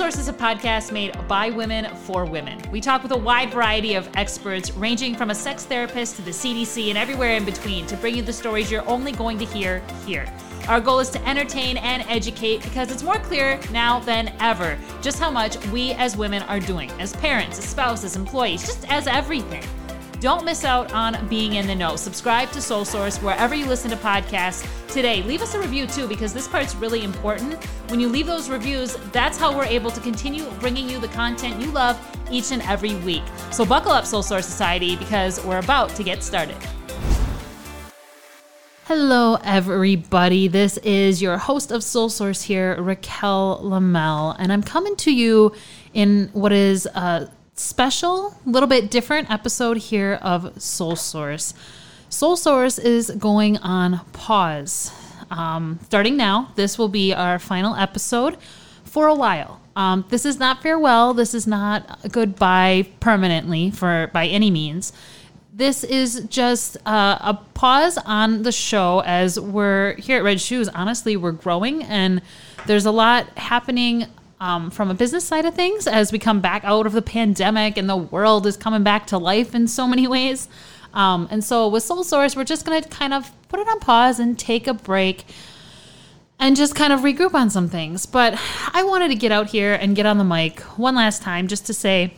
Source is a podcast made by women for women. We talk with a wide variety of experts, ranging from a sex therapist to the CDC and everywhere in between, to bring you the stories you're only going to hear here. Our goal is to entertain and educate because it's more clear now than ever just how much we as women are doing as parents, as spouses, employees, just as everything. Don't miss out on being in the know. Subscribe to Soul Source wherever you listen to podcasts today. Leave us a review too, because this part's really important. When you leave those reviews, that's how we're able to continue bringing you the content you love each and every week. So buckle up, Soul Source Society, because we're about to get started. Hello, everybody. This is your host of Soul Source here, Raquel Lamel, and I'm coming to you in what is a special, little bit different episode here of Soul Source. Soul Source is going on pause. Um, starting now, this will be our final episode for a while. Um, this is not farewell. This is not goodbye permanently for by any means. This is just uh, a pause on the show as we're here at Red Shoes. Honestly, we're growing and there's a lot happening um, from a business side of things as we come back out of the pandemic and the world is coming back to life in so many ways. Um, and so with Soul Source, we're just going to kind of put it on pause and take a break and just kind of regroup on some things. But I wanted to get out here and get on the mic one last time just to say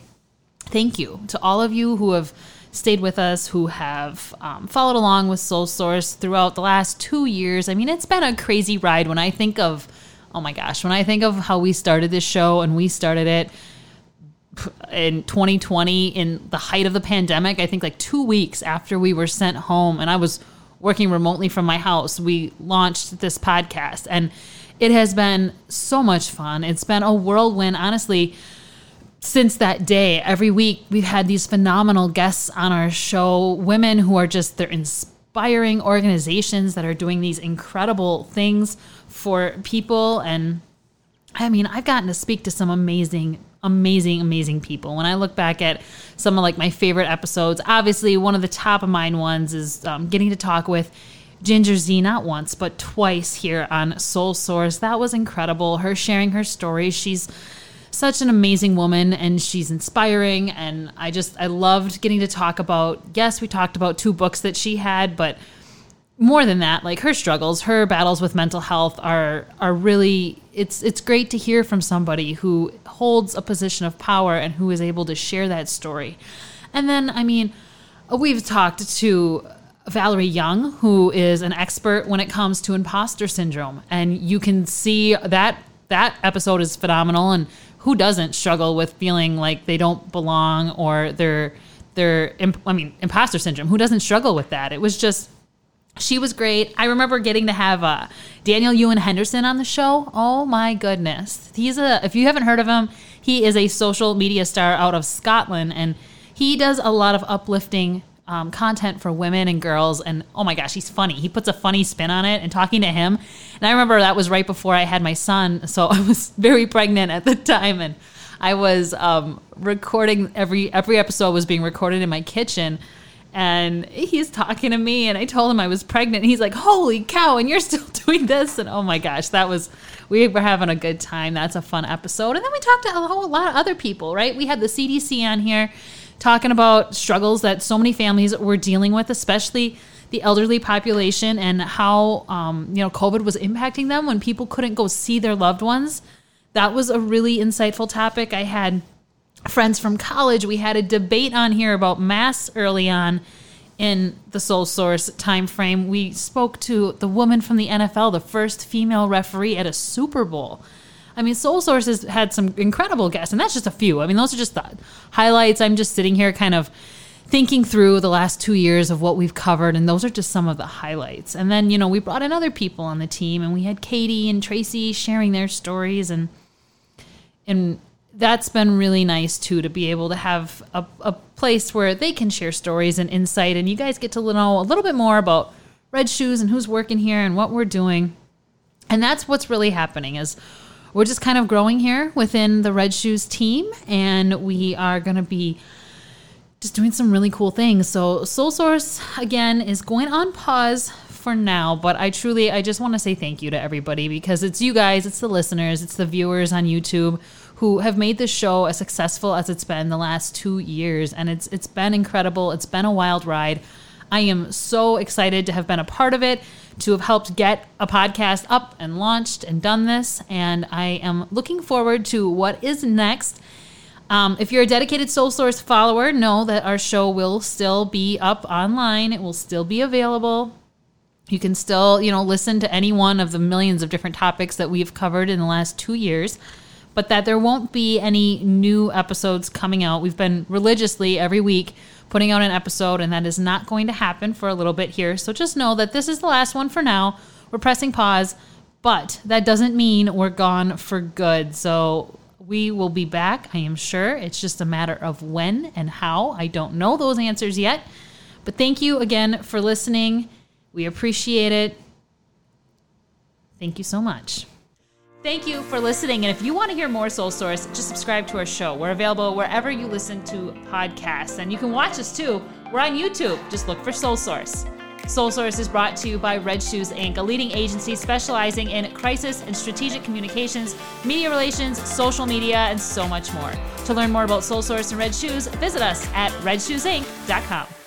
thank you to all of you who have stayed with us, who have um, followed along with Soul Source throughout the last two years. I mean, it's been a crazy ride when I think of oh my gosh, when I think of how we started this show and we started it in 2020 in the height of the pandemic, I think like two weeks after we were sent home and I was working remotely from my house, we launched this podcast and it has been so much fun. It's been a whirlwind, honestly. Since that day, every week we've had these phenomenal guests on our show, women who are just they're inspiring organizations that are doing these incredible things for people. And I mean, I've gotten to speak to some amazing, amazing, amazing people. When I look back at some of like my favorite episodes, obviously one of the top of mind ones is um, getting to talk with Ginger Zee not once but twice here on Soul Source. That was incredible. Her sharing her story. She's such an amazing woman and she's inspiring and I just I loved getting to talk about yes, we talked about two books that she had, but more than that, like her struggles, her battles with mental health are are really it's it's great to hear from somebody who holds a position of power and who is able to share that story. And then I mean, we've talked to Valerie Young, who is an expert when it comes to imposter syndrome, and you can see that that episode is phenomenal and who doesn't struggle with feeling like they don't belong or they're they're I mean imposter syndrome who doesn't struggle with that it was just she was great. I remember getting to have uh, Daniel Ewan Henderson on the show. Oh my goodness. He's a, if you haven't heard of him, he is a social media star out of Scotland and he does a lot of uplifting um, content for women and girls. And oh my gosh, he's funny. He puts a funny spin on it and talking to him. And I remember that was right before I had my son. So I was very pregnant at the time. And I was um, recording every, every episode was being recorded in my kitchen and he's talking to me and i told him i was pregnant he's like holy cow and you're still doing this and oh my gosh that was we were having a good time that's a fun episode and then we talked to a whole lot of other people right we had the cdc on here talking about struggles that so many families were dealing with especially the elderly population and how um, you know covid was impacting them when people couldn't go see their loved ones that was a really insightful topic i had friends from college. We had a debate on here about mass early on in the Soul Source time frame. We spoke to the woman from the NFL, the first female referee at a Super Bowl. I mean, Soul Source has had some incredible guests, and that's just a few. I mean, those are just the highlights. I'm just sitting here kind of thinking through the last two years of what we've covered, and those are just some of the highlights. And then, you know, we brought in other people on the team, and we had Katie and Tracy sharing their stories, and and that's been really nice too to be able to have a, a place where they can share stories and insight and you guys get to know a little bit more about red shoes and who's working here and what we're doing and that's what's really happening is we're just kind of growing here within the red shoes team and we are going to be just doing some really cool things so soul source again is going on pause for now but i truly i just want to say thank you to everybody because it's you guys it's the listeners it's the viewers on youtube who have made this show as successful as it's been the last two years. And it's it's been incredible. It's been a wild ride. I am so excited to have been a part of it, to have helped get a podcast up and launched and done this. And I am looking forward to what is next. Um, if you're a dedicated Soul Source follower, know that our show will still be up online. It will still be available. You can still, you know, listen to any one of the millions of different topics that we've covered in the last two years, but that there won't be any new episodes coming out. We've been religiously every week putting out an episode, and that is not going to happen for a little bit here. So just know that this is the last one for now. We're pressing pause, but that doesn't mean we're gone for good. So we will be back, I am sure. It's just a matter of when and how. I don't know those answers yet. But thank you again for listening. We appreciate it. Thank you so much. Thank you for listening. And if you want to hear more Soul Source, just subscribe to our show. We're available wherever you listen to podcasts. And you can watch us too. We're on YouTube. Just look for Soul Source. Soul Source is brought to you by Red Shoes Inc., a leading agency specializing in crisis and strategic communications, media relations, social media, and so much more. To learn more about Soul Source and Red Shoes, visit us at redshoesinc.com.